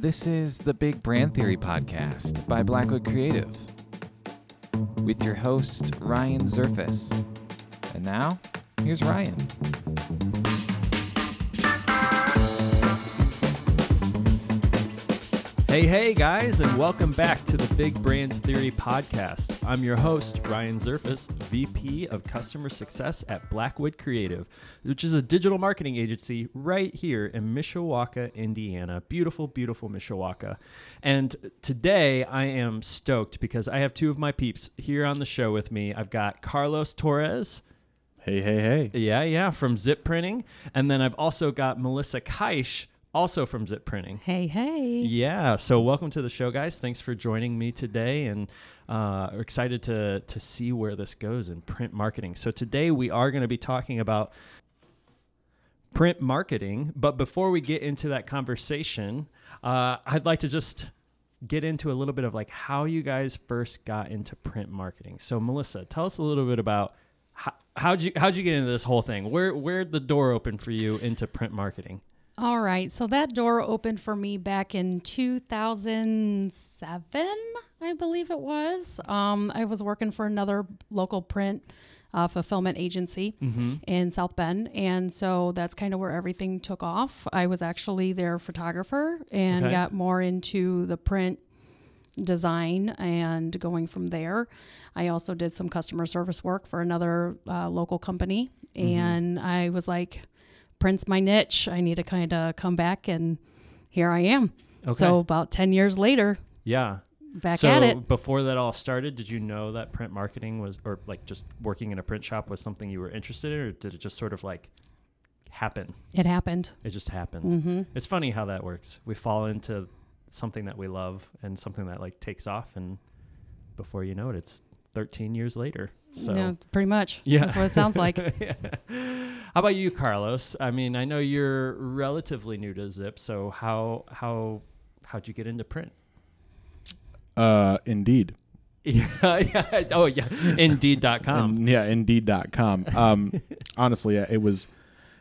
This is the Big Brand Theory podcast by Blackwood Creative with your host, Ryan Zerfus. And now, here's Ryan. Hey, hey, guys, and welcome back to the Big Brands Theory podcast. I'm your host, Ryan Zerfus, VP of Customer Success at Blackwood Creative, which is a digital marketing agency right here in Mishawaka, Indiana. Beautiful, beautiful Mishawaka. And today I am stoked because I have two of my peeps here on the show with me. I've got Carlos Torres. Hey, hey, hey. Yeah, yeah, from Zipp Printing. And then I've also got Melissa Kaish also from Zipp Printing. Hey, hey. Yeah. So welcome to the show, guys. Thanks for joining me today, and uh, excited to to see where this goes in print marketing. So today we are going to be talking about print marketing. But before we get into that conversation, uh, I'd like to just get into a little bit of like how you guys first got into print marketing. So Melissa, tell us a little bit about. How, how'd you how'd you get into this whole thing? Where where'd the door open for you into print marketing? All right. So that door opened for me back in 2007, I believe it was. Um, I was working for another local print uh, fulfillment agency Mm-hmm. in South Bend. And so that's kind of where everything took off. I was actually their photographer and Okay. got more into the print design and going from there. I also did some customer service work for another uh, local company. And I was like, print's my niche. I need to kind of come back, and here I am. Okay. So about 10 years later, yeah. back so at it. before that all started, did you know that print marketing was, or like just working in a print shop was something you were interested in, or did it just sort of like happen? It happened. It just happened. hmm It's funny how that works. We fall into something that we love and something that like takes off, and before you know it, it's 13 years later. So yeah, pretty much. Yeah. That's what it sounds like. Yeah. How about you, Carlos? I mean, I know you're relatively new to Zipp, so how how how'd you get into print? Uh, Indeed. Yeah, yeah. Oh, yeah. Indeed.com. And, yeah, Indeed.com. Um, honestly, it was,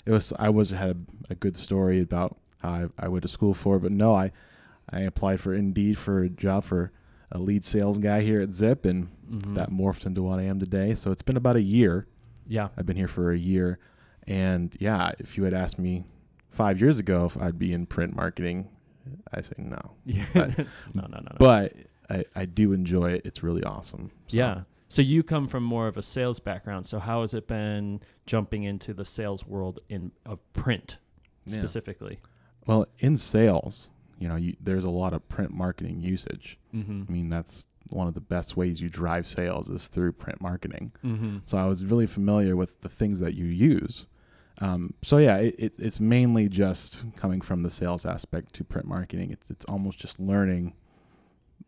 it was. I was had a, a good story about how I, I went to school for, but no, I, I applied for Indeed for a job for a lead sales guy here at Zipp, and Mhm. that morphed into what I am today. So it's been about a year. yeah. I've been here for a year, and yeah, if you had asked me five years ago if I'd be in print marketing, I say no. Yeah. But- no, no, no, no. But I, I do enjoy it. It's really awesome. So- yeah. So you come from more of a sales background. So how has it been jumping into the sales world in of print Yeah. specifically? Well, in sales, you know, you, there's a lot of print marketing usage. Mm-hmm. I mean, that's one of the best ways you drive sales is through print marketing. Mm-hmm. So I was really familiar with the things that you use. Um, so yeah, it, it, it's mainly just coming from the sales aspect to print marketing. It's it's almost just learning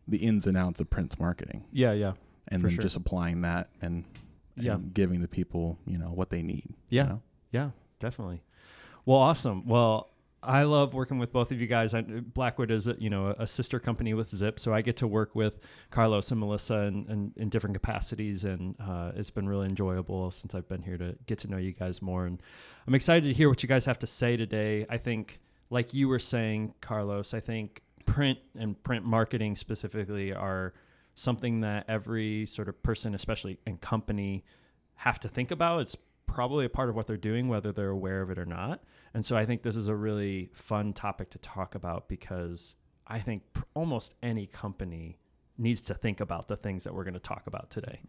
the ins and outs of print marketing, Yeah, yeah. and then sure. just applying that and, and Yeah. giving the people you know what they need. you Yeah. know? Yeah, definitely. Well, awesome. Well, I love working with both of you guys. Blackwood is, a, you know, a sister company with Zipp, so I get to work with Carlos and Melissa in, in, in different capacities, and uh, it's been really enjoyable since I've been here to get to know you guys more. And I'm excited to hear what you guys have to say today. I think, like you were saying, Carlos, I think print and print marketing specifically are something that every sort of person, especially in company, have to think about. It's probably a part of what they're doing, whether they're aware of it or not. And so I think this is a really fun topic to talk about because I think pr- almost any company needs to think about the things that we're going to talk about today.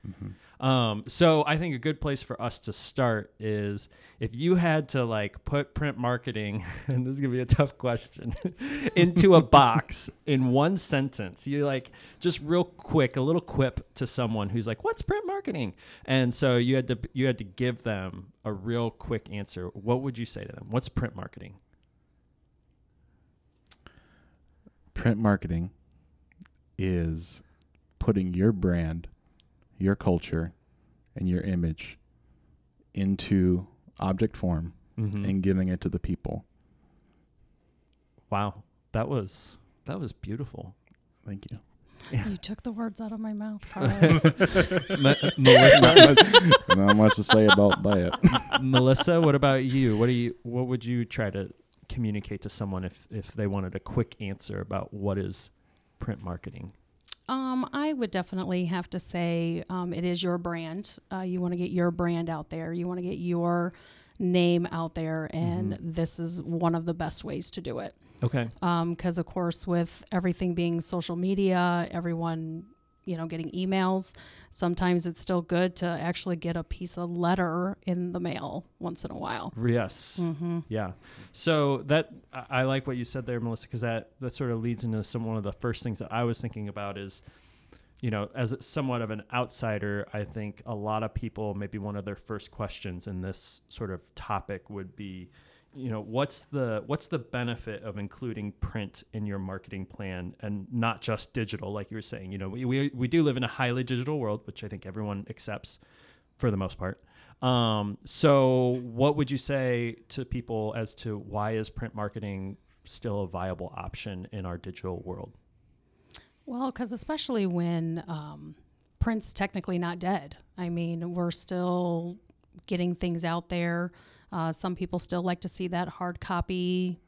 Um, so I think a good place for us to start is if you had to like put print marketing, and this is gonna be a tough question, into a box in one sentence. You like just real quick, a little quip to someone who's like, "What's print marketing?" And so you had to you had to give them a real quick answer. What would you say to them? What's print marketing? print marketing is putting your brand, your culture, and your image into object form Mm-hmm. and giving it to the people. wow, that was that was beautiful. Thank you. You took the words out of my mouth, Carlos. Me- Melissa, Not much to say about that. Melissa, what about you? What do you what would you try to communicate to someone if if they wanted a quick answer about what is print marketing? Um, I would definitely have to say um, it is your brand. Uh, you want to get your brand out there. You want to get your name out there, and this is one of the best ways to do it. Okay. Because of course, with everything being social media, everyone you know getting emails. Sometimes it's still good to actually get a piece of letter in the mail once in a while. Yes. Mm-hmm. Yeah. So that I, I like what you said there, Melissa, because that that sort of leads into some one of the first things that I was thinking about is, you know, as somewhat of an outsider, I think a lot of people maybe one of their first questions in this sort of topic would be, you know, what's the what's the benefit of including print in your marketing plan and not just digital, like you were saying. You know, we we, we do live in a highly digital world, which I think everyone accepts for the most part. Um, so, what would you say to people as to why is print marketing still a viable option in our digital world? Well, because especially when um, print's technically not dead. I mean, we're still getting things out there. Uh, some people still like to see that hard copy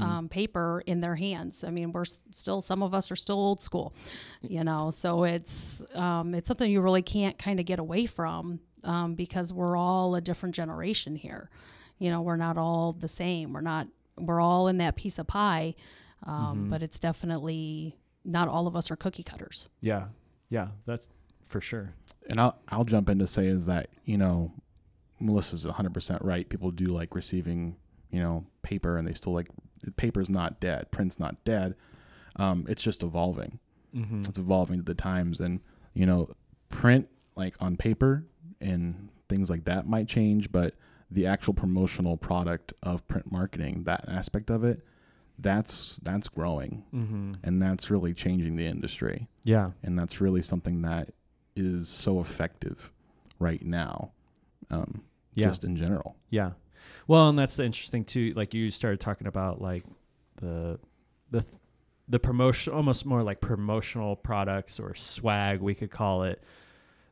um, paper in their hands. I mean, we're s- still some of us are still old school, you know. So it's um, it's something you really can't kind of get away from um, because we're all a different generation here. You know, we're not all the same. We're not. We're all in that piece of pie, um, but it's definitely not all of us are cookie cutters. Yeah, yeah, that's for sure. And I'll I'll jump in to say is that you know, Melissa's 100 percent right. People do like receiving you know paper, and they still like paper's not dead, print's not dead. Um, it's just evolving. Mm-hmm. It's evolving to the times, and you know, print like on paper and things like that might change, but the actual promotional product of print marketing, that aspect of it, that's that's growing, Mm-hmm. and that's really changing the industry Yeah, and that's really something that is so effective right now um, yeah, just in general yeah. Well, and that's the interesting too. Like you started talking about like the the the promotion, almost more like promotional products or swag, we could call it.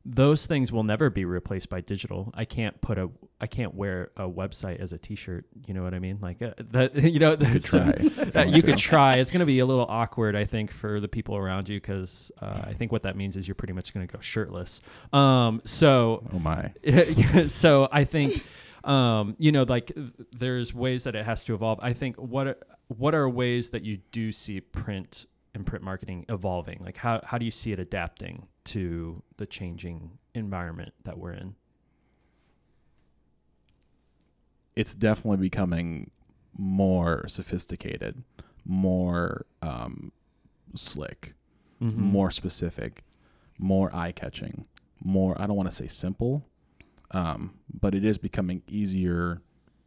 Those things will never be replaced by digital. I can't put a, I can't wear a website as a T-shirt. You know what I mean? Like uh, that, you know, you could try that you could try. It's going to be a little awkward, I think, for the people around you because uh, I think what that means is you're pretty much going to go shirtless. Um, so, oh my so I think, um, you know, like th- there's ways that it has to evolve. I think what are- what are ways that you do see print and print marketing evolving? Like how how do you see it adapting to the changing environment that we're in? it's definitely becoming more sophisticated more um, slick Mhm. more specific more eye-catching more i don't want to say simple um, but it is becoming easier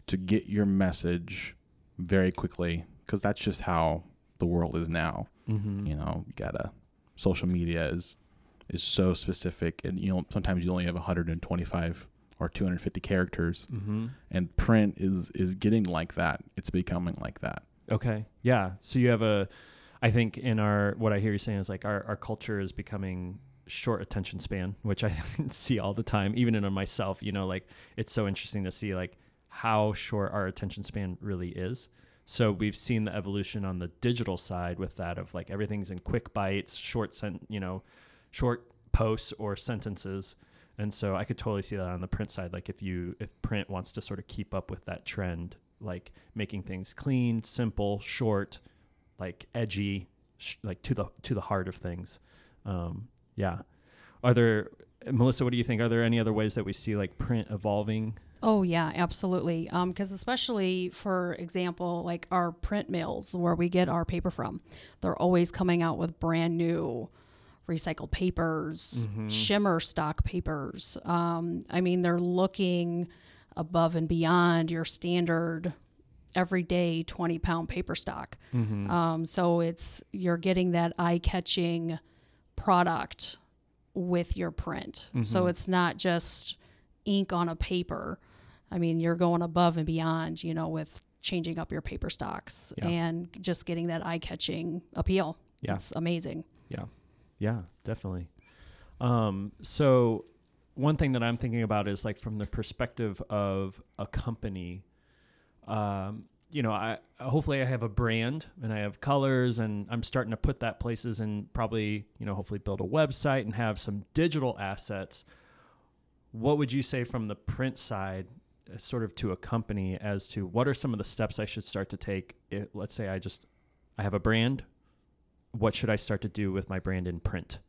to get your message very quickly because that's just how the world is now Mhm. you know you gotta social media is is so specific and you know sometimes you only have 125 or 250 characters Mhm. and print is is getting like that it's becoming like that Okay. Yeah. So you have a, I think in our, what I hear you saying is like our, our culture is becoming short attention span, which I see all the time, even in myself, you know, like it's so interesting to see like how short our attention span really is. So we've seen the evolution on the digital side with that of like everything's in quick bites, short sent, you know, short posts or sentences. And so I could totally see that on the print side. Like if you, if print wants to sort of keep up with that trend, like making things clean, simple, short, like edgy, sh- like to the to the heart of things. Um, yeah. Are there, Melissa? What do you think? Are there any other ways that we see like print evolving? Oh yeah, absolutely. Because especially for example, like our print mills where we get our paper from, they're always coming out with brand new recycled papers, shimmer stock papers. Um, I mean, they're looking above and beyond your standard everyday 20 pound paper stock. Um, so it's you're getting that eye catching product with your print. So it's not just ink on a paper. I mean, you're going above and beyond, you know, with changing up your paper stocks Yeah. and just getting that eye catching appeal. Yeah. It's amazing. Yeah. Yeah, definitely. Um, so one thing that I'm thinking about is like from the perspective of a company, um, you know, I hopefully I have a brand and I have colors and I'm starting to put that places and probably, you know, hopefully build a website and have some digital assets. What would you say from the print side uh, sort of to a company as to what are some of the steps I should start to take? Let's say I just I have a brand, what should I start to do with my brand in print?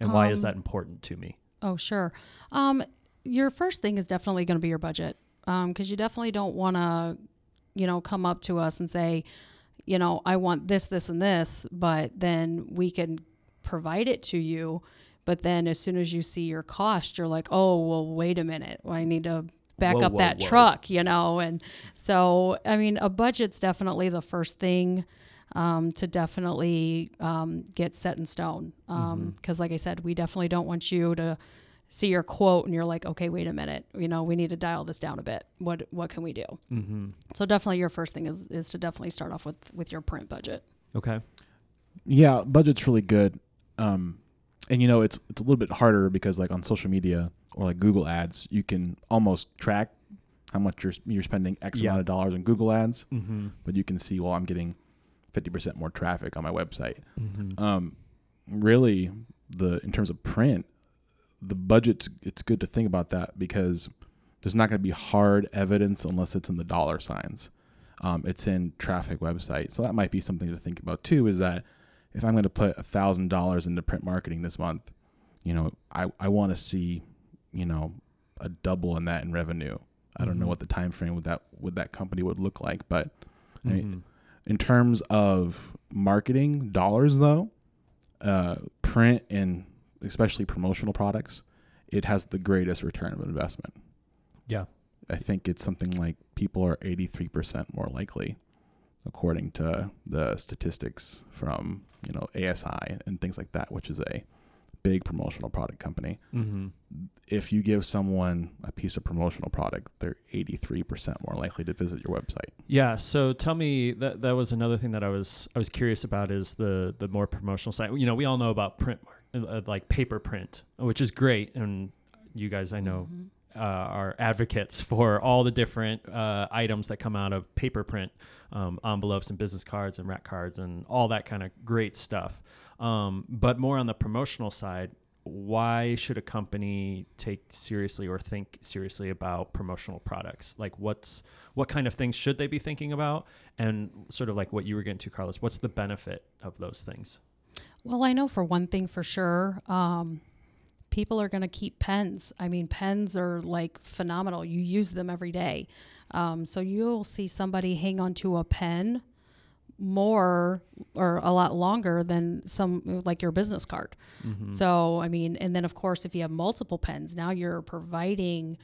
And why is Um, that important to me? Oh, sure. Um, your first thing is definitely going to be your budget because you definitely don't want to, you know, come up to us and say, you know, I want this, this, and this, but then we can provide it to you. But then as soon as you see your cost, you're like, oh, well, wait a minute. I need to back Whoa, up whoa, that whoa. truck, you know? And so, I mean, a budget's definitely the first thing um, to definitely um, get set in stone. Because, like I said, we definitely don't want you to see your quote and you're like, okay, wait a minute, you know, we need to dial this down a bit. What what can we do? Mm-hmm. So definitely, your first thing is is to definitely start off with with your print budget. Okay. Yeah, budget's really good. Um, and you know, it's it's a little bit harder because like on social media or like Google Ads, you can almost track how much you're you're spending X Yeah. amount of dollars on Google Ads, Mm-hmm. but you can see, well, I'm getting 50% more traffic on my website. Mm-hmm. Um, really, the in terms of print, the budget's it's good to think about that because there's not going to be hard evidence unless it's in the dollar signs. Um, it's in traffic website, so that might be something to think about too. Is that if I'm going to put a thousand dollars into print marketing this month, you know, I I want to see, you know, a double in that in revenue. I don't know Mhm. what the time frame with that with that company would look like, but I mean, Mm-hmm. In terms of marketing dollars, though, uh, print and especially promotional products, it has the greatest return of investment. Yeah. I think it's something like people are 83% more likely, according to the statistics from you know ASI and things like that, which is a big promotional product company. Mm-hmm. If you give someone a piece of promotional product, they're 83% more likely to visit your website. Yeah. So tell me that that was another thing that I was I was curious about is the the more promotional side. You know, we all know about print, uh, like paper print, which is great, and you guys I know Mhm. uh, are advocates for all the different uh, items that come out of paper print, um, envelopes and business cards and rack cards and all that kind of great stuff. Um, but more on the promotional side, why should a company take seriously or think seriously about promotional products? Like, what's what kind of things should they be thinking about? And sort of like what you were getting to, Carlos, what's the benefit of those things? Well, I know for one thing for sure, um, people are going to keep pens. I mean, pens are like phenomenal. You use them every day. Um, so you'll see somebody hang on to a pen more or a lot longer than some like your business card. Mm-hmm. So, I mean, and then of course, if you have multiple pens, now you're providing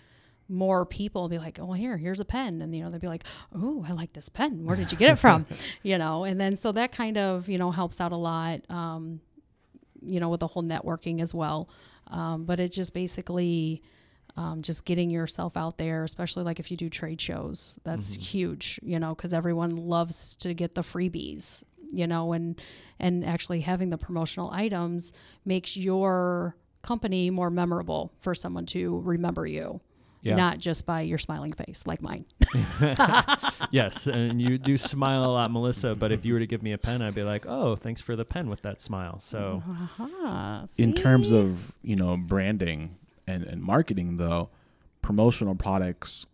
more people be like, oh, here, here's a pen. And, you know, they'd be like, oh, I like this pen. Where did you get it from? you know, and then so that kind of, you know, helps out a lot, um, you know, with the whole networking as well. Um, but it just basically um, just getting yourself out there, especially like if you do trade shows. That's Mhm. huge, you know, because everyone loves to get the freebies, you know, and and actually having the promotional items makes your company more memorable for someone to remember you, Yeah. not just by your smiling face like mine. yes, and you do smile a lot, Melissa. But if you were to give me a pen, I'd be like, "Oh, thanks for the pen with that smile." So, Uh-huh, in terms of you know branding and, and marketing though promotional products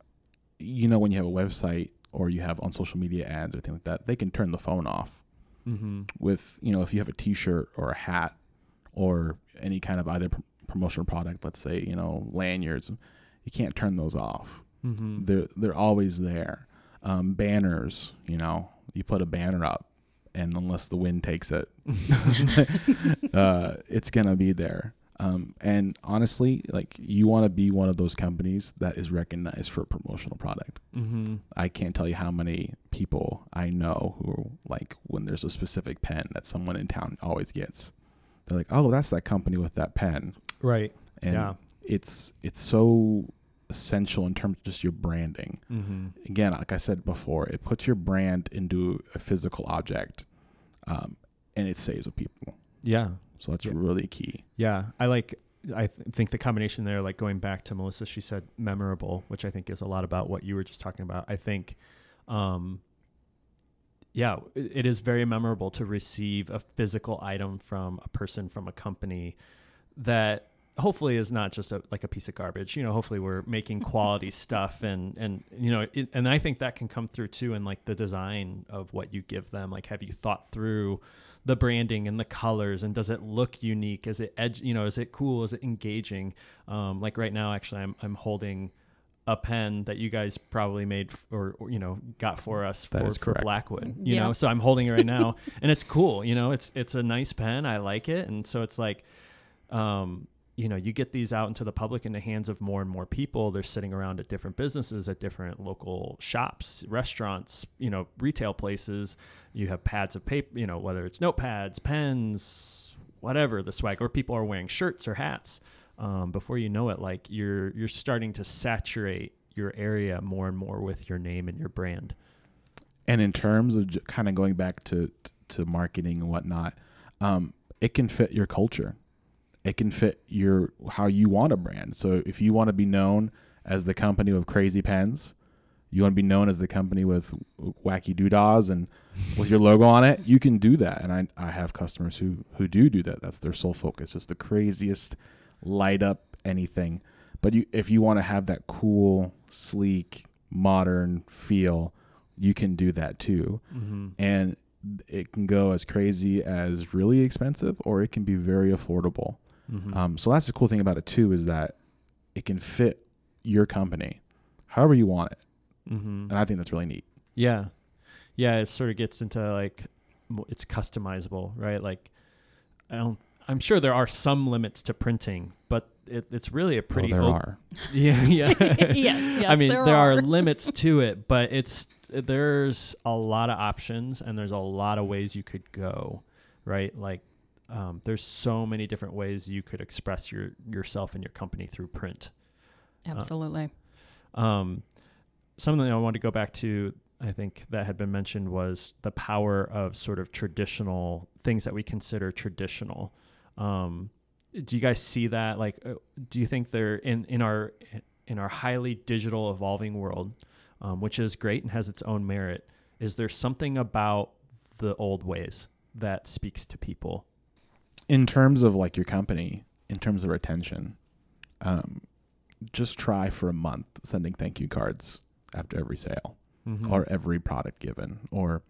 you know when you have a website or you have on social media ads or things like that they can turn the phone off mm-hmm. with you know if you have a t-shirt or a hat or any kind of either pr- promotional product let's say you know lanyards you can't turn those off Mm-hmm. they're they're always there um, banners you know you put a banner up and unless the wind takes it uh, it's gonna be there. Um, and honestly, like you want to be one of those companies that is recognized for a promotional product. Mm-hmm. I can't tell you how many people I know who like when there's a specific pen that someone in town always gets. They're like, "Oh, that's that company with that pen," Right. and Yeah. it's it's so essential in terms of just your branding. Mm-hmm. Again, like I said before, it puts your brand into a physical object, um, and it stays with people. Yeah. So that's Yeah. really key. Yeah. I like. I th- think the combination there, like going back to Melissa, she said memorable, which I think is a lot about what you were just talking about. I think um, yeah, it it is very memorable to receive a physical item from a person from a company that hopefully is not just a, like a piece of garbage. You know, hopefully we're making quality stuff, and and you know, it, and I think that can come through too in like the design of what you give them. Like, have you thought through? The branding and the colors and does it look unique is it edge you know is it cool is it engaging um, like right now actually I'm, I'm holding a pen that you guys probably made f- or, or you know got for us That for, is for correct. Blackwood. You Yeah. know, so I'm holding it right now, and it's cool. You know, it's it's a nice pen. I like it, and so it's like, um, you know, you get these out into the public in the hands of more and more people. They're sitting around at different businesses, at different local shops, restaurants, you know, retail places. You have pads of paper, you know, whether it's notepads, pens, whatever the swag, or people are wearing shirts or hats. Um, before you know it, like you're you're starting to saturate your area more and more with your name and your brand. And in terms of j- kind of going back to to marketing and whatnot, um, it can fit your culture. It can fit your how you want a brand. So if you want to be known as the company with crazy pens, you want to be known as the company with wacky doodahs and with your logo on it, you can do that. And I I have customers who who do do that. That's their sole focus. Just the craziest light up anything. But you if you want to have that cool, sleek, modern feel, you can do that too Mm-hmm. and it can go as crazy as really expensive or it can be very affordable Mm-hmm. um, so that's the cool thing about it too is that it can fit your company however you want it mm-hmm. and i think that's really neat Yeah. Yeah, it sort of gets into like it's customizable, right? Like I don't I'm sure there are some limits to printing, but it, it's really a pretty well, there op- are Yeah, yeah. yes, yes. I mean, there, there, are. are. limits to it, but it's there's a lot of options and there's a lot of ways you could go, right? Like um, there's so many different ways you could express your yourself and your company through print. Absolutely. Um, something I want to go back to, I think that had been mentioned was the power of sort of traditional things that we consider traditional. Um, do you guys see that? Like, uh, do you think they're in in our in our highly digital evolving world, um, which is great and has its own merit? Is there something about the old ways that speaks to people? In terms of like your company in terms of retention um, just try for a month sending thank you cards after every sale Mhm. or every product given or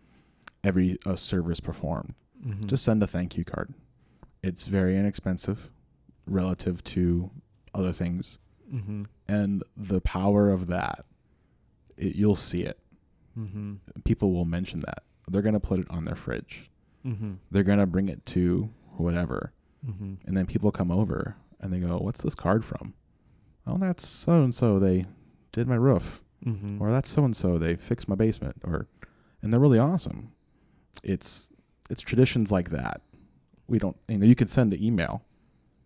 every uh, service performed Mhm. just send a thank you card. It's very inexpensive relative to other things, Mhm. and the power of that, it, you'll see it. Mhm. People will mention that. They're gonna put it on their fridge. Mhm. They're gonna bring it to whatever, Mhm. and then people come over and they go, "What's this card from?" Oh, that's so and so. They did my roof, Mhm. or that's so and so. They fixed my basement, or, and they're really awesome. It's it's traditions like that. We don't, you know, you can send an email,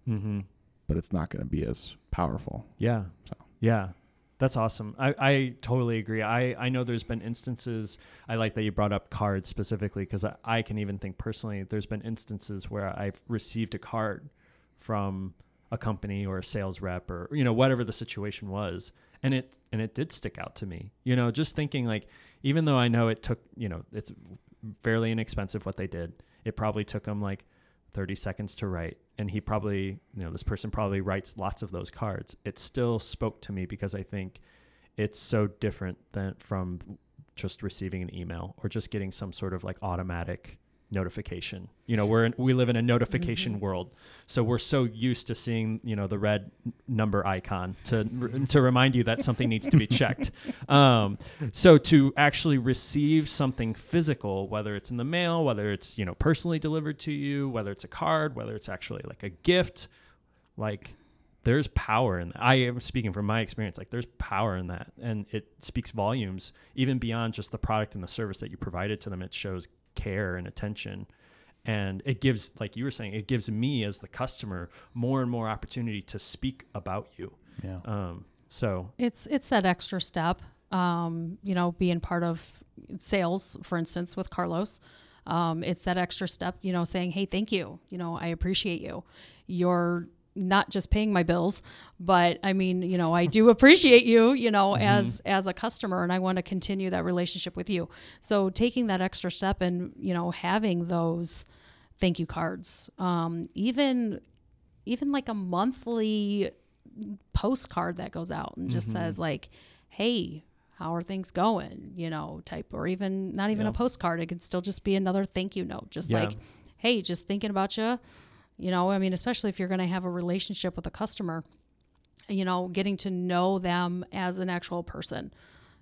Mhm. but it's not going to be as powerful. Yeah. So. Yeah. That's awesome. I, I totally agree. I, I know there's been instances, I like that you brought up cards specifically because I, I can even think personally, there's been instances where I've received a card from a company or a sales rep or, you know, whatever the situation was. And it, and it did stick out to me, you know, just thinking like, even though I know it took, you know, it's fairly inexpensive what they did, it probably took them like 30 seconds to write and he probably you know this person probably writes lots of those cards. It still spoke to me because i think it's so different than from just receiving an email or just getting some sort of like automatic notification you know we're in, we live in a notification Mhm. world so we're so used to seeing you know the red number icon to to remind you that something needs to be checked um, so to actually receive something physical, whether it's in the mail, whether it's you know personally delivered to you, whether it's a card, whether it's actually like a gift, like there's power in that. I am speaking from my experience. Like there's power in that, and it speaks volumes even beyond just the product and the service that you provided to them. It shows care and attention. And it gives, like you were saying, it gives me as the customer more and more opportunity to speak about you. Yeah. Um, so It's it's that extra step. Um, you know, being part of sales, for instance, with Carlos. Um, it's that extra step, you know, saying, "Hey, thank you. You know, I appreciate you. You're not just paying my bills, but I mean, you know, I do appreciate you, you know, Mm-hmm. as as a customer and I want to continue that relationship with you. So taking that extra step and, you know, having those thank you cards. Um even even like a monthly postcard that goes out and just Mm-hmm. says like, "Hey, how are things going?" you know, type or even not even Yeah. a postcard. It could still just be another thank you note. Just Yeah. like, "Hey, just thinking about you." You know, I mean, especially if you're going to have a relationship with a customer, you know, getting to know them as an actual person.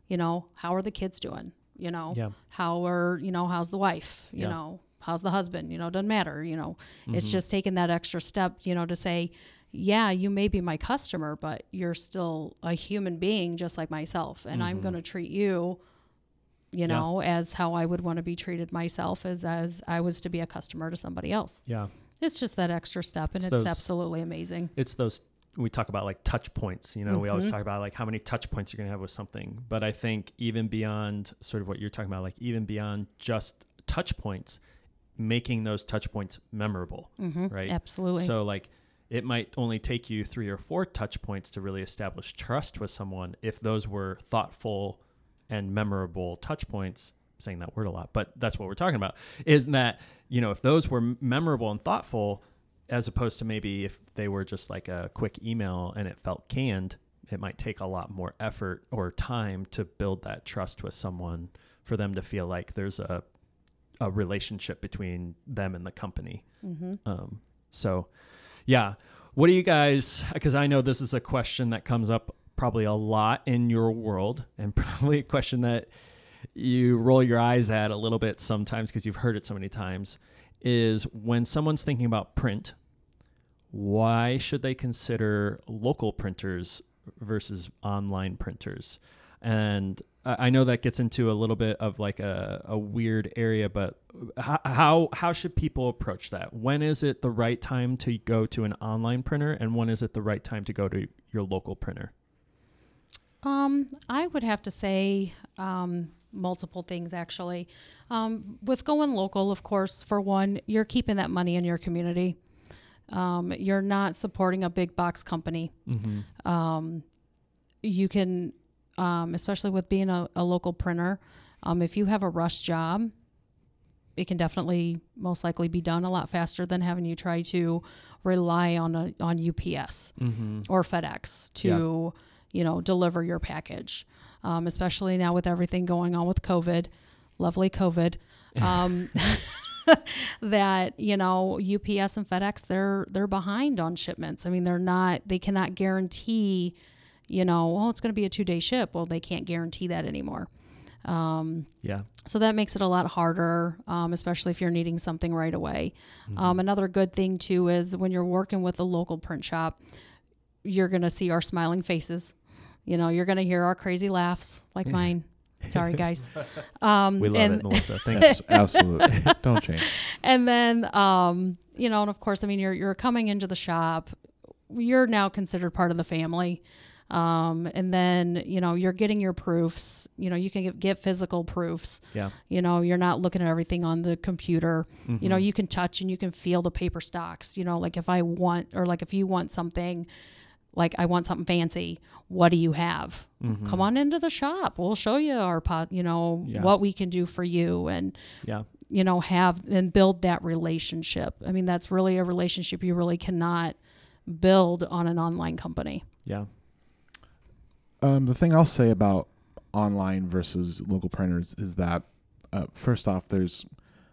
You know, how are the kids doing? You know, Yeah. how are, you know, how's the wife? You Yeah. know, how's the husband? You know, doesn't matter. You know, it's Mm-hmm. just taking that extra step, you know, to say, yeah, you may be my customer, but you're still a human being just like myself. And I'm going to treat you, you Mm-hmm. Yeah. know, as how I would want to be treated myself as, as I was to be a customer to somebody else. Yeah. It's just that extra step and It's it's, those- absolutely amazing. it's those we talk about like touch points you know we always Mhm. talk about like how many touch points you're going to have with something but i think even beyond sort of what you're talking about like even beyond just touch points making those touch points memorable hmm right Absolutely. so like it might only take you three or four touch points to really establish trust with someone if those were thoughtful and memorable touch points saying that word a lot but that's what we're talking about is that you know if those were memorable and thoughtful as opposed to maybe if they were just like a quick email and it felt canned it might take a lot more effort or time to build that trust with someone for them to feel like there's a a relationship between them and the company hmm um, so, yeah. What do you guys, because I know this is a question that comes up probably a lot in your world and probably a question that you roll your eyes at a little bit sometimes because you've heard it so many times is when someone's thinking about print, why should they consider local printers versus online printers? And I know that gets into a little bit of like a, a weird area, but how, how how should people approach that? When is it the right time to go to an online printer, and when is it the right time to go to your local printer? Um, I would have to say um, multiple things actually. Um, with going local, of course, for one, you're keeping that money in your community. Um, you're not supporting a big box company. Mm-hmm. Um, you can, um, especially with being a, a local printer, um, if you have a rush job, it can definitely most likely be done a lot faster than having you try to rely on a, on UPS Mm-hmm. or FedEx to, you know, deliver your package. Um, especially now with everything going on with COVID, lovely COVID, um, that you know UPS and FedEx they're they're behind on shipments. I mean, they're not they cannot guarantee, you know, oh it's going to be a two day ship. Well, they can't guarantee that anymore. Um, Yeah. so that makes it a lot harder, um, especially if you're needing something right away. Um, another good thing too is when you're working with a local print shop, you're gonna see our smiling faces. You know, you're gonna hear our crazy laughs like mine. Sorry, guys. Um, We love and, it, Melissa. Thanks. Absolutely. Don't change. and then, um, you know, and of course, I mean, you're you're coming into the shop. You're now considered part of the family. Um, and then, you know, you're getting your proofs. You know, you can get, get physical proofs. Yeah. You know, you're not looking at everything on the computer. You know, Mhm. you can touch and you can feel the paper stocks. You know, like if I want, or like if you want something, like I want something fancy, what do you have? Mhm. Come on into the shop. We'll show you our pot, you know, Yeah. what we can do for you. And, Yeah. you know, have and build that relationship. I mean, that's really a relationship you really cannot build on an online company. Yeah. Um, the thing I'll say about online versus local printers is that uh, first off, there's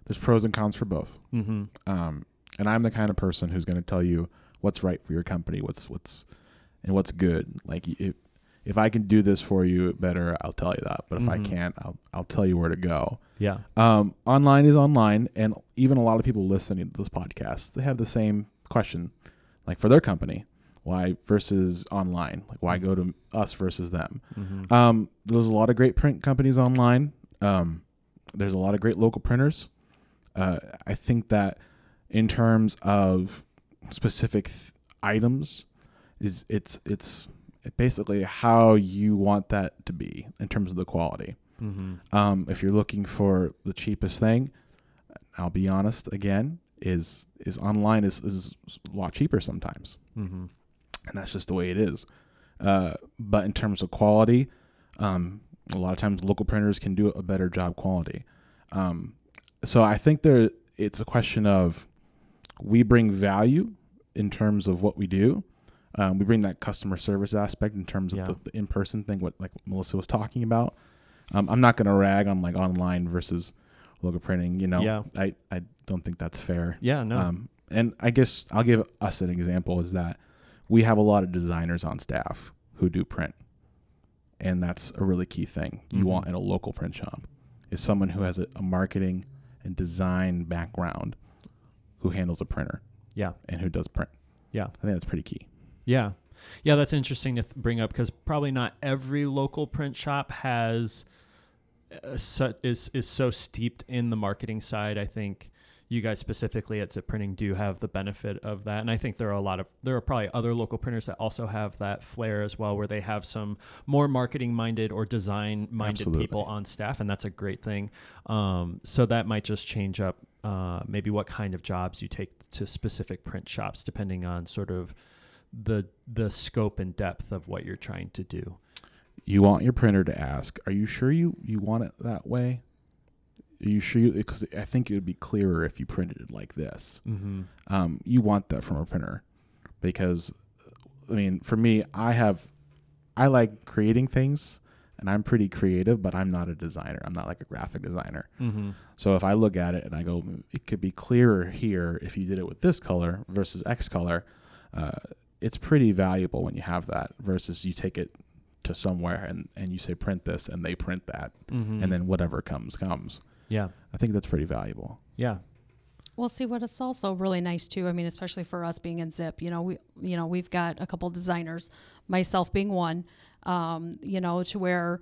there's pros and cons for both. Mm-hmm. Um, and I'm the kind of person who's going to tell you what's right for your company, what's what's and what's good. Like if if I can do this for you better, I'll tell you that. But if I Mhm. can't, I'll I'll tell you where to go. Yeah. Um, online is online, and even a lot of people listening to this podcast, they have the same question, like for their company, why versus online, like why go to us versus them. Mm-hmm. Um, there's a lot of great print companies online. Um, there's a lot of great local printers. Uh, I think that in terms of specific th- items, is it's it's basically how you want that to be in terms of the quality. Mm-hmm. Um, if you're looking for the cheapest thing, I'll be honest again. is is online is is a lot cheaper sometimes, Mm-hmm. and that's just the way it is. Uh, but in terms of quality, um, a lot of times local printers can do a better job quality. Um, so I think there it's a question of we bring value in terms of what we do. Um, we bring that customer service aspect in terms of Yeah. the, the in person thing, what like Melissa was talking about. Um, I'm not going to rag on like online versus local printing. You know, Yeah. I, I don't think that's fair. Yeah, no. Um, and I guess I'll give us an example is that we have a lot of designers on staff who do print. And that's a really key thing you Mhm. want in a local print shop is someone who has a, a marketing and design background who handles a printer yeah. and who does print. Yeah. I think that's pretty key. Yeah. Yeah, that's interesting to th- bring up because probably not every local print shop has uh, is is so steeped in the marketing side. I think you guys specifically at Zipp Printing do have the benefit of that, and I think there are a lot of there are probably other local printers that also have that flair as well, where they have some more marketing minded or design minded people on staff, and that's a great thing. Um, so that might just change up uh, maybe what kind of jobs you take to specific print shops, depending on sort of the the scope and depth of what you're trying to do. You want your printer to ask, "Are you sure you you want it that way?" Are you sure? Because I think it would be clearer if you printed it like this. Mm-hmm. um, you want that from a printer because i mean for me i have i like creating things and i'm pretty creative but i'm not a designer i'm not like a graphic designer Mm-hmm. so if i look at it and i go "Mm, it could be clearer here if you did it with this color versus x color uh, it's pretty valuable when you have that versus you take it to somewhere and, and you say print this and they print that Mm-hmm. and then whatever comes comes yeah, i think that's pretty valuable yeah, Well, see what it's also really nice too. I mean, especially for us being in Zipp, you know, we you know we've got a couple designers, myself being one. Um, you know, to where,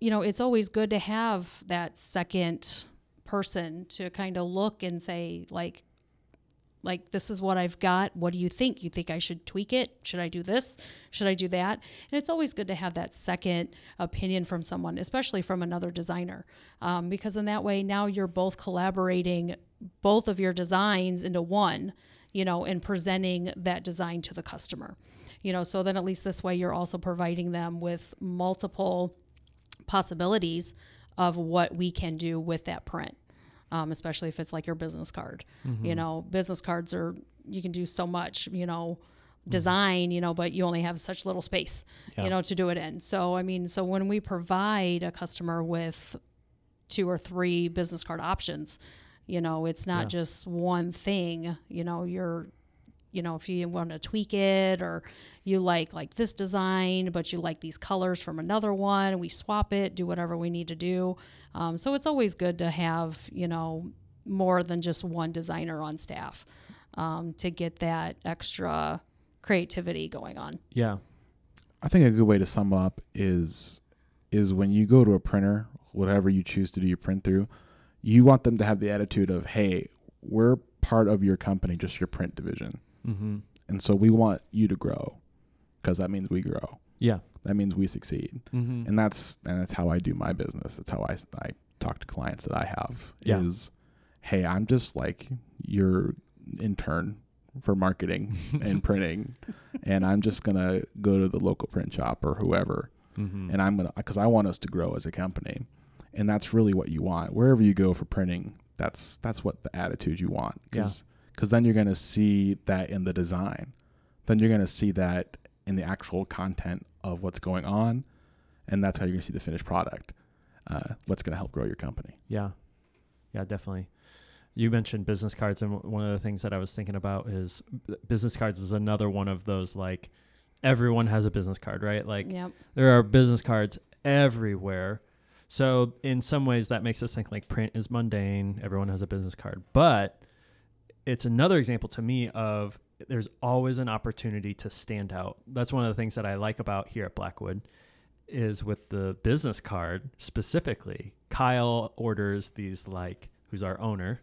you know, it's always good to have that second person to kind of look and say like, like this is what I've got. What do you think? You think I should tweak it? Should I do this? Should I do that? And it's always good to have that second opinion from someone, especially from another designer, um, because in that way now you're both collaborating both of your designs into one, you know, and presenting that design to the customer, you know. So then at least this way you're also providing them with multiple possibilities of what we can do with that print um, especially if it's like your business card. You know, business cards are you can do so much. You know, design. You know, but you only have such little space. Yeah. You know, to do it in. So I mean, so when we provide a customer with two or three business card options, you know, it's not Yeah. just one thing. You know, you're you know, if you want to tweak it or you like like this design, but you like these colors from another one, we swap it, do whatever we need to do. Um, so it's always good to have, you know, more than just one designer on staff um, to get that extra creativity going on. yeah, I think a good way to sum up is is when you go to a printer, whatever you choose to do your print through, you want them to have the attitude of, "Hey, we're part of your company, just your print division, mm-hmm. and so we want you to grow, because that means we grow. Yeah, That means we succeed, mm-hmm. and that's and that's how I do my business. That's how I I talk to clients that I have. Yeah. Is, hey, I'm just like your intern for marketing and printing, and I'm just gonna go to the local print shop or whoever mm-hmm. and I'm gonna because I want us to grow as a company, and that's really what you want. Wherever you go for printing, that's that's what the attitude you want. Because then you're gonna see that in the design, then you're gonna see that in the actual content of what's going on, and that's how you're gonna see the finished product. Uh, what's gonna help grow your company? Yeah. Yeah, definitely. You mentioned business cards, and w- one of the things that I was thinking about is b- business cards is another one of those like everyone has a business card, right? Like Yep. there are business cards everywhere. So in some ways that makes us think like print is mundane, everyone has a business card. But it's another example to me of there's always an opportunity to stand out. That's one of the things that I like about here at Blackwood is with the business card specifically. Kyle orders these like who's our owner.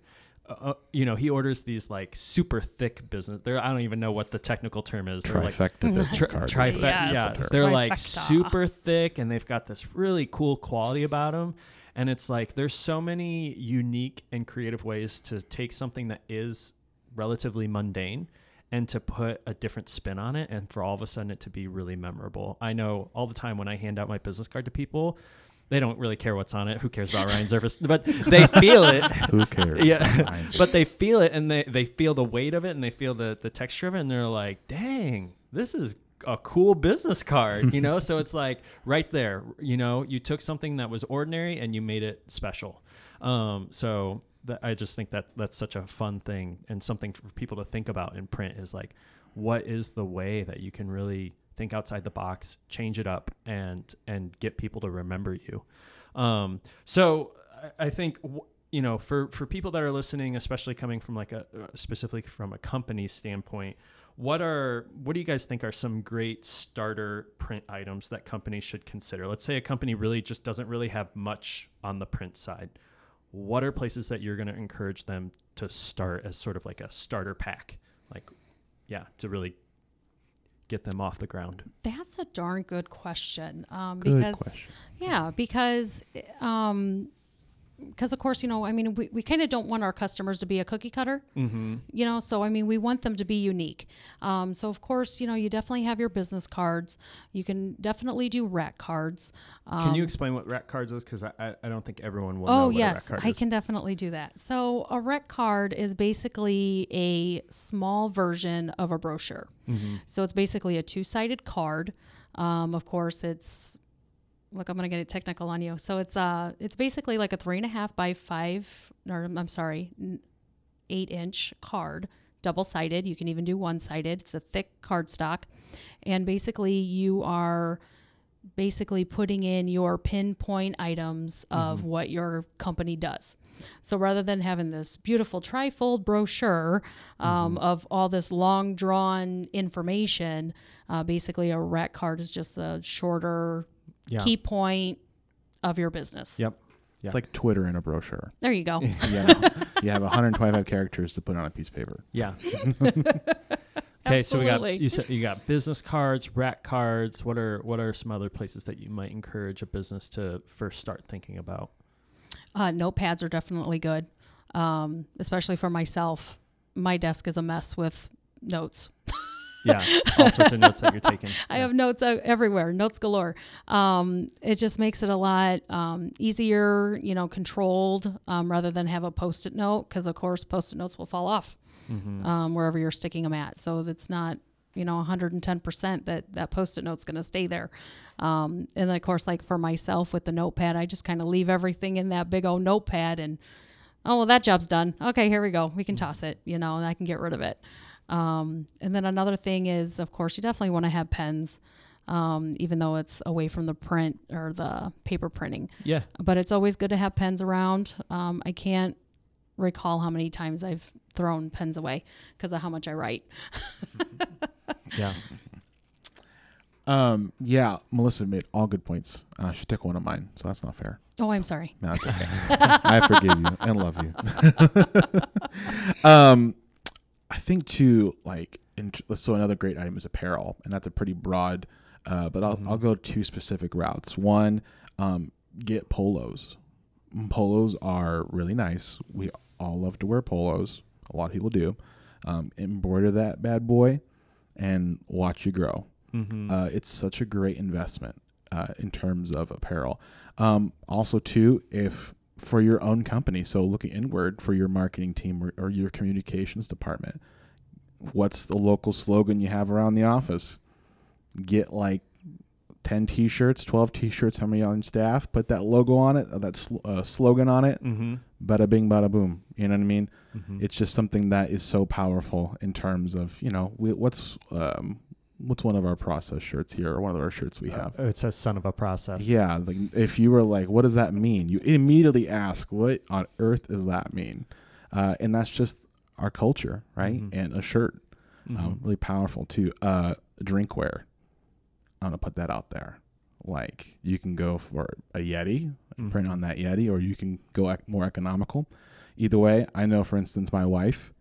Uh, you know, he orders these like super thick business. There, I don't even know what the technical term is. They're like Trifecta business Tri- card. is trifecta. the- Yes. Yeah, they're like super thick, and they've got this really cool quality about them. And it's like there's so many unique and creative ways to take something that is relatively mundane and to put a different spin on it and for all of a sudden it to be really memorable. I know all the time when I hand out my business card to people, they don't really care what's on it. Who cares about Ryan Zerfus? But they feel it. Who cares? yeah. But they feel it and they, they feel the weight of it and they feel the, the texture of it and they're like, dang, this is a cool business card, you know? so it's like right there, you know, you took something that was ordinary and you made it special. Um, so that, I just think that that's such a fun thing and something for people to think about in print is like, what is the way that you can really think outside the box, change it up, and and get people to remember you. Um, so I, I think you know for for people that are listening, especially coming from like a uh, specifically from a company standpoint, what are what do you guys think are some great starter print items that companies should consider? Let's say a company really just doesn't really have much on the print side. What are places that you're going to encourage them to start as sort of like a starter pack? Like, yeah, to really get them off the ground. That's a darn good question. Um, Good because question. yeah, because um, because of course you know I mean we, we kind of don't want our customers to be a cookie cutter. Mm-hmm. you know so i mean we want them to be unique um, so of course you know you definitely have your business cards you can definitely do rack cards um, Can you explain what rack cards is? Because I, I, I don't think everyone will know. oh what yes a rack card i is. can definitely do that so a rack card is basically a small version of a brochure Mm-hmm. so it's basically a two-sided card um, of course it's look i'm gonna get it technical on you. So it's uh it's basically like a three and a half by five or i'm sorry eight inch card double sided you can even do one sided it's a thick cardstock. And basically you are basically putting in your pinpoint items of what your company does. So rather than having this beautiful trifold brochure um, of all this long drawn information uh, basically a rack card is just a shorter Yeah. key point of your business Yep. It's like Twitter in a brochure. there you go Yeah. you have 125 characters to put on a piece of paper. Yeah. okay, so we got you said you got business cards, rack cards. What are what are some other places that you might encourage a business to first start thinking about? Uh, notepads are definitely good, um, especially for myself. My desk is a mess with notes. Yeah, all sorts of notes that you're taking. I Yeah. have notes everywhere, notes galore. Um, it just makes it a lot um, easier, you know, controlled um, rather than have a post-it note because, of course, post-it notes will fall off Mhm. um, wherever you're sticking them at. So that's not, you know, 110% that that post-it note's going to stay there. Um, and then, of course, like for myself with the notepad, I just kind of leave everything in that big old notepad and, oh, well, that job's done. Okay, here we go. We can toss it, you know, and I can get rid of it. Um, and then another thing is, of course, you definitely want to have pens, um, even though it's away from the print or the paper printing. Yeah. But it's always good to have pens around. Um, I can't recall how many times I've thrown pens away because of how much I write. Yeah. Um, yeah, Melissa made all good points. Uh, she took one of mine, so that's not fair. Oh, I'm sorry. No, it's okay. I forgive you and love you. um, I think too, like, in, so another great item is apparel, and that's a pretty broad. Uh, but I'll Mhm. I'll go two specific routes. One, um, get polos. Polos are really nice. We all love to wear polos. A lot of people do. Um, embroider that bad boy, and watch you grow. Mm-hmm. Uh, it's such a great investment uh, in terms of apparel. Um, also, too, if for your own company, so looking inward for your marketing team or, or your communications department, what's the local slogan you have around the office? Get like 10 t shirts, 12 t shirts, how many on staff, put that logo on it, uh, that sl- uh, slogan on it, mm-hmm. bada bing, bada boom. You know what I mean? Mm-hmm. it's just something that is so powerful in terms of you know we, what's um what's one of our process shirts here or one of our shirts we have Uh, it says "son of a process." yeah like if you were like what does that mean you immediately ask what on earth does that mean uh, and that's just our culture right Mhm. and a shirt Mhm. um, really powerful too uh drinkware i'm gonna put that out there like you can go for a yeti print Mhm. on that Yeti, or you can go ec- more economical. Either way, I know, for instance, my wife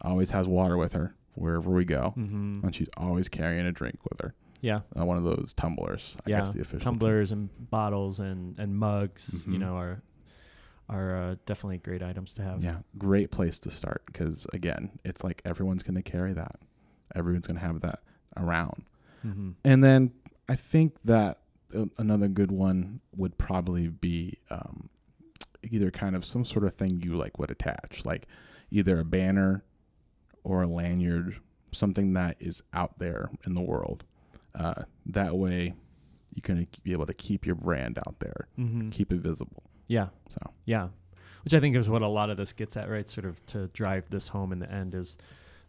always has water with her wherever we go, Mhm. and she's always carrying a drink with her. Yeah. Uh, one of those tumblers, I Yeah, guess the official. Tumblers and bottles and and mugs, you Mhm. know, are are uh, definitely great items to have. Yeah, great place to start because again, it's like everyone's going to carry that. Everyone's going to have that around. Mm-hmm. And then I think that uh, another good one would probably be um, either kind of some sort of thing you like would attach, like either a banner or a lanyard, something that is out there in the world. Uh, that way, you can be able to keep your brand out there, Mm-hmm. keep it visible. Yeah. So Yeah. Which I think is what a lot of this gets at, right? Sort of to drive this home in the end is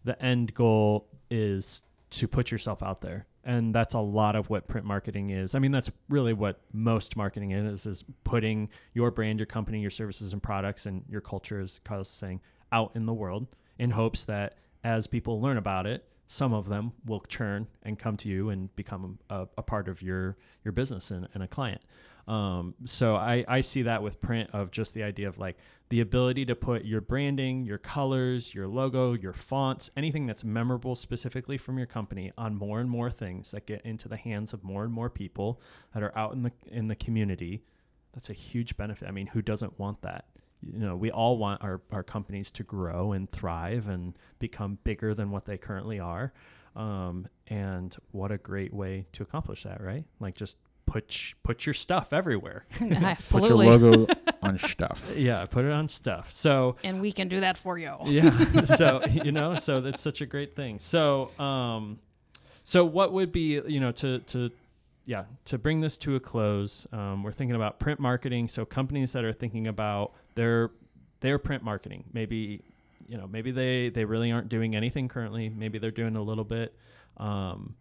the end goal is to put yourself out there. And that's a lot of what print marketing is. I mean, that's really what most marketing is, is putting your brand, your company, your services and products and your culture, as Carlos is saying, out in the world in hopes that as people learn about it, some of them will churn and come to you and become a, a part of your your business and, and a client. Um, so I, I see that with print of just the idea of like the ability to put your branding, your colors, your logo, your fonts, anything that's memorable specifically from your company on more and more things that get into the hands of more and more people that are out in the in the community. That's a huge benefit. I mean, who doesn't want that? You know, we all want our, our companies to grow and thrive and become bigger than what they currently are. Um, and what a great way to accomplish that, right? Like just put sh- put your stuff everywhere. Absolutely. put your logo on stuff. Yeah, put it on stuff. So and we can do that for you. yeah, so you know, so that's such a great thing. So um, so what would be you know to to yeah to bring this to a close? Um, we're thinking about print marketing. So companies that are thinking about their their print marketing, maybe you know maybe they they really aren't doing anything currently. Maybe they're doing a little bit. Um,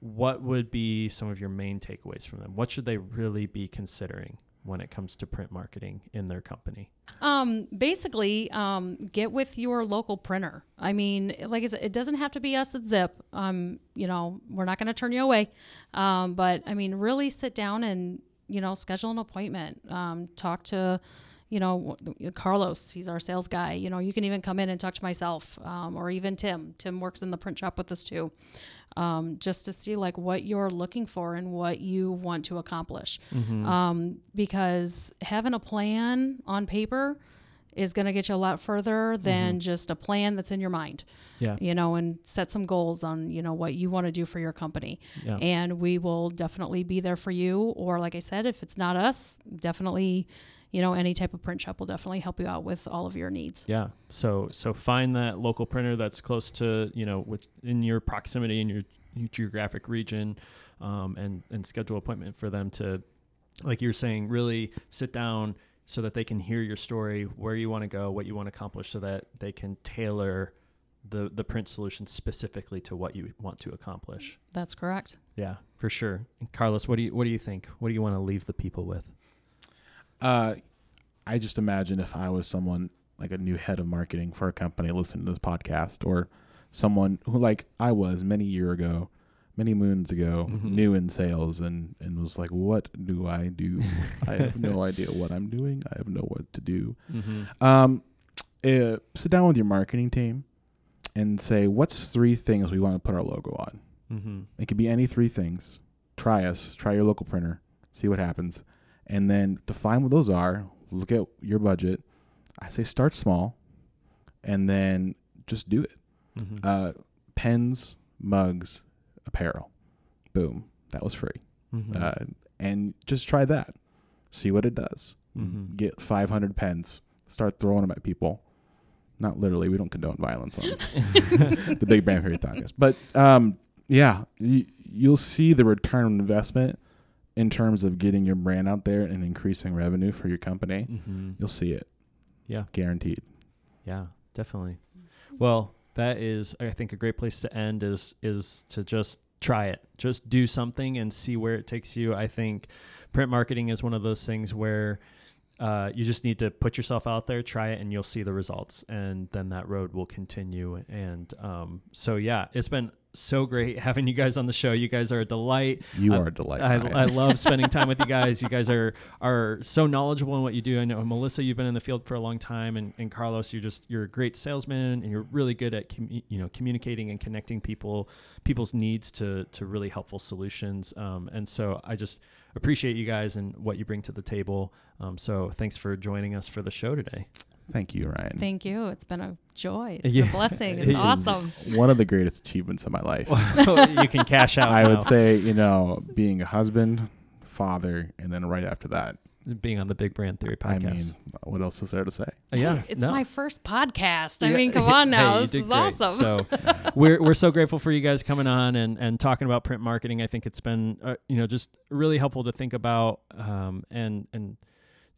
what would be some of your main takeaways from them? What should they really be considering when it comes to print marketing in their company? Um, basically, um, get with your local printer. I mean, like I said, it doesn't have to be us at Zipp. Um, you know, we're not going to turn you away. Um, but I mean, really sit down and you know schedule an appointment. Um, talk to, you know, Carlos. He's our sales guy. You know, you can even come in and talk to myself, um, or even Tim. Tim works in the print shop with us too. Um, just to see like what you're looking for and what you want to accomplish um, because having a plan on paper is going to get you a lot further than just a plan that's in your mind Yeah. you know and set some goals on you know what you want to do for your company Yeah. and we will definitely be there for you or like i said if it's not us definitely you know any type of print shop will definitely help you out with all of your needs Yeah. So so find that local printer that's close to you know which in your proximity in your, your geographic region, um, and and schedule appointment for them to, like you're saying, really sit down so that they can hear your story, where you want to go, what you want to accomplish, so that they can tailor the the print solution specifically to what you want to accomplish. that's correct Yeah, for sure. And Carlos, what do you what do you think? What do you want to leave the people with? Uh, I just imagine if I was someone like a new head of marketing for a company listening to this podcast, or someone who, like I was many year ago, many moons ago, Mhm. new in sales, and and was like, "What do I do? I have no idea what I'm doing. I have no what to do." Mm-hmm. Um, uh, sit down with your marketing team and say, "What's three things we want to put our logo on?" Mm-hmm. It could be any three things. Try us. Try your local printer. See what happens, and then define what those are. Look at your budget. I say start small, and then just do it. Mm-hmm. Uh, pens, mugs, apparel. Boom. That was free. mm-hmm. Uh, and just try that. See what it does. Mhm. Get 500 pens. Start throwing them at people. Not literally. We don't condone violence on the Big Brand Theory podcast. But um, yeah, you, you'll see the return on investment in terms of getting your brand out there and increasing revenue for your company. Mm-hmm. You'll see it. Yeah. Guaranteed. Yeah, definitely. Well, that is I think a great place to end is is to just try it. Just do something and see where it takes you. I think print marketing is one of those things where uh, you just need to put yourself out there, try it, and you'll see the results, and then that road will continue. And um, so, yeah, it's been so great having you guys on the show. You guys are a delight. You I- are a delight. I, Ryan. I love spending time with you guys. You guys are are so knowledgeable in what you do. I know Melissa, you've been in the field for a long time, and, and Carlos, you're just you're a great salesman, and you're really good at commu- you know communicating and connecting people people's needs to to really helpful solutions. Um, and so I just appreciate you guys and what you bring to the table. Um, so thanks for joining us for the show today. Thank you, Ryan. Thank you. It's been a joy. It's Yeah. been a blessing. This It's awesome. One of the greatest achievements of my life. you can cash out. I now. would say, you know, being a husband, father, and then right after that, being on the Big Brand Theory podcast. I mean, what else is there to say? Uh, yeah, It's no. my first podcast. I Yeah. mean, come on now. you this is great. awesome. So we're we're so grateful for you guys coming on and and talking about print marketing. I think it's been uh, you know just really helpful to think about um and and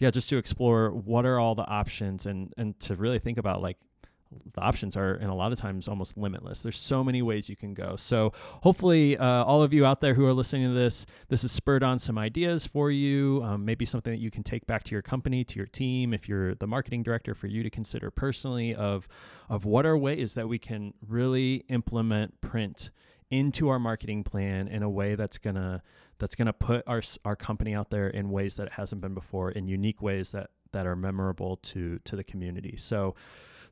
yeah, just to explore what are all the options and and to really think about like the options are and a lot of times almost limitless. There's so many ways you can go. So hopefully uh, all of you out there who are listening to this this has spurred on some ideas for you um, maybe something that you can take back to your company to your team if you're the marketing director for you to consider personally of of what are ways that we can really implement print into our marketing plan in a way that's gonna that's gonna put our our company out there in ways that it hasn't been before in unique ways that that are memorable to to the community so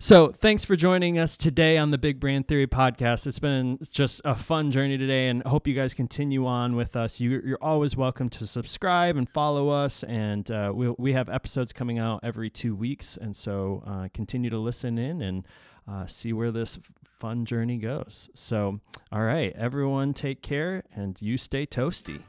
so, thanks for joining us today on the Big Brand Theory podcast. It's been just a fun journey today, and hope you guys continue on with us. You, you're always welcome to subscribe and follow us, and uh, we we have episodes coming out every two weeks, and so uh, continue to listen in and uh, see where this fun journey goes. So, all right, everyone, take care, and you stay toasty.